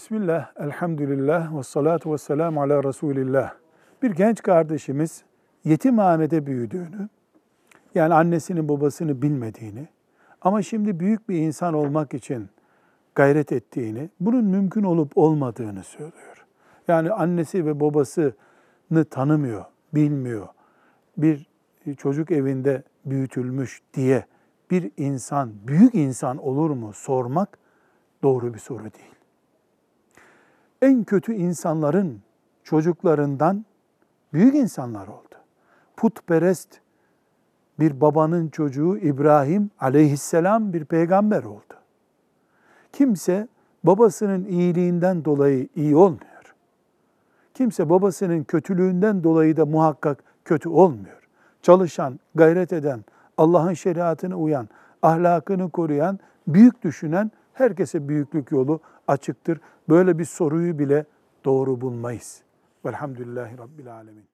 Bismillah, elhamdülillah ve salatu ve selamu ala Resulillah. Bir genç kardeşimiz yetimhanede büyüdüğünü, yani annesinin babasını bilmediğini ama şimdi büyük bir insan olmak için gayret ettiğini, bunun mümkün olup olmadığını söylüyor. Yani annesi ve babasını tanımıyor, bilmiyor. Bir çocuk evinde büyütülmüş diye bir insan, büyük insan olur mu sormak doğru bir soru değil. En kötü insanların çocuklarından büyük insanlar oldu. Putperest bir babanın çocuğu İbrahim aleyhisselam bir peygamber oldu. Kimse babasının iyiliğinden dolayı iyi olmuyor. Kimse babasının kötülüğünden dolayı da muhakkak kötü olmuyor. Çalışan, gayret eden, Allah'ın şeriatına uyan, ahlakını koruyan, büyük düşünen herkese büyüklük yolu açıktır. Böyle bir soruyu bile doğru bulmayız. Velhamdülillahi Rabbil Alemin.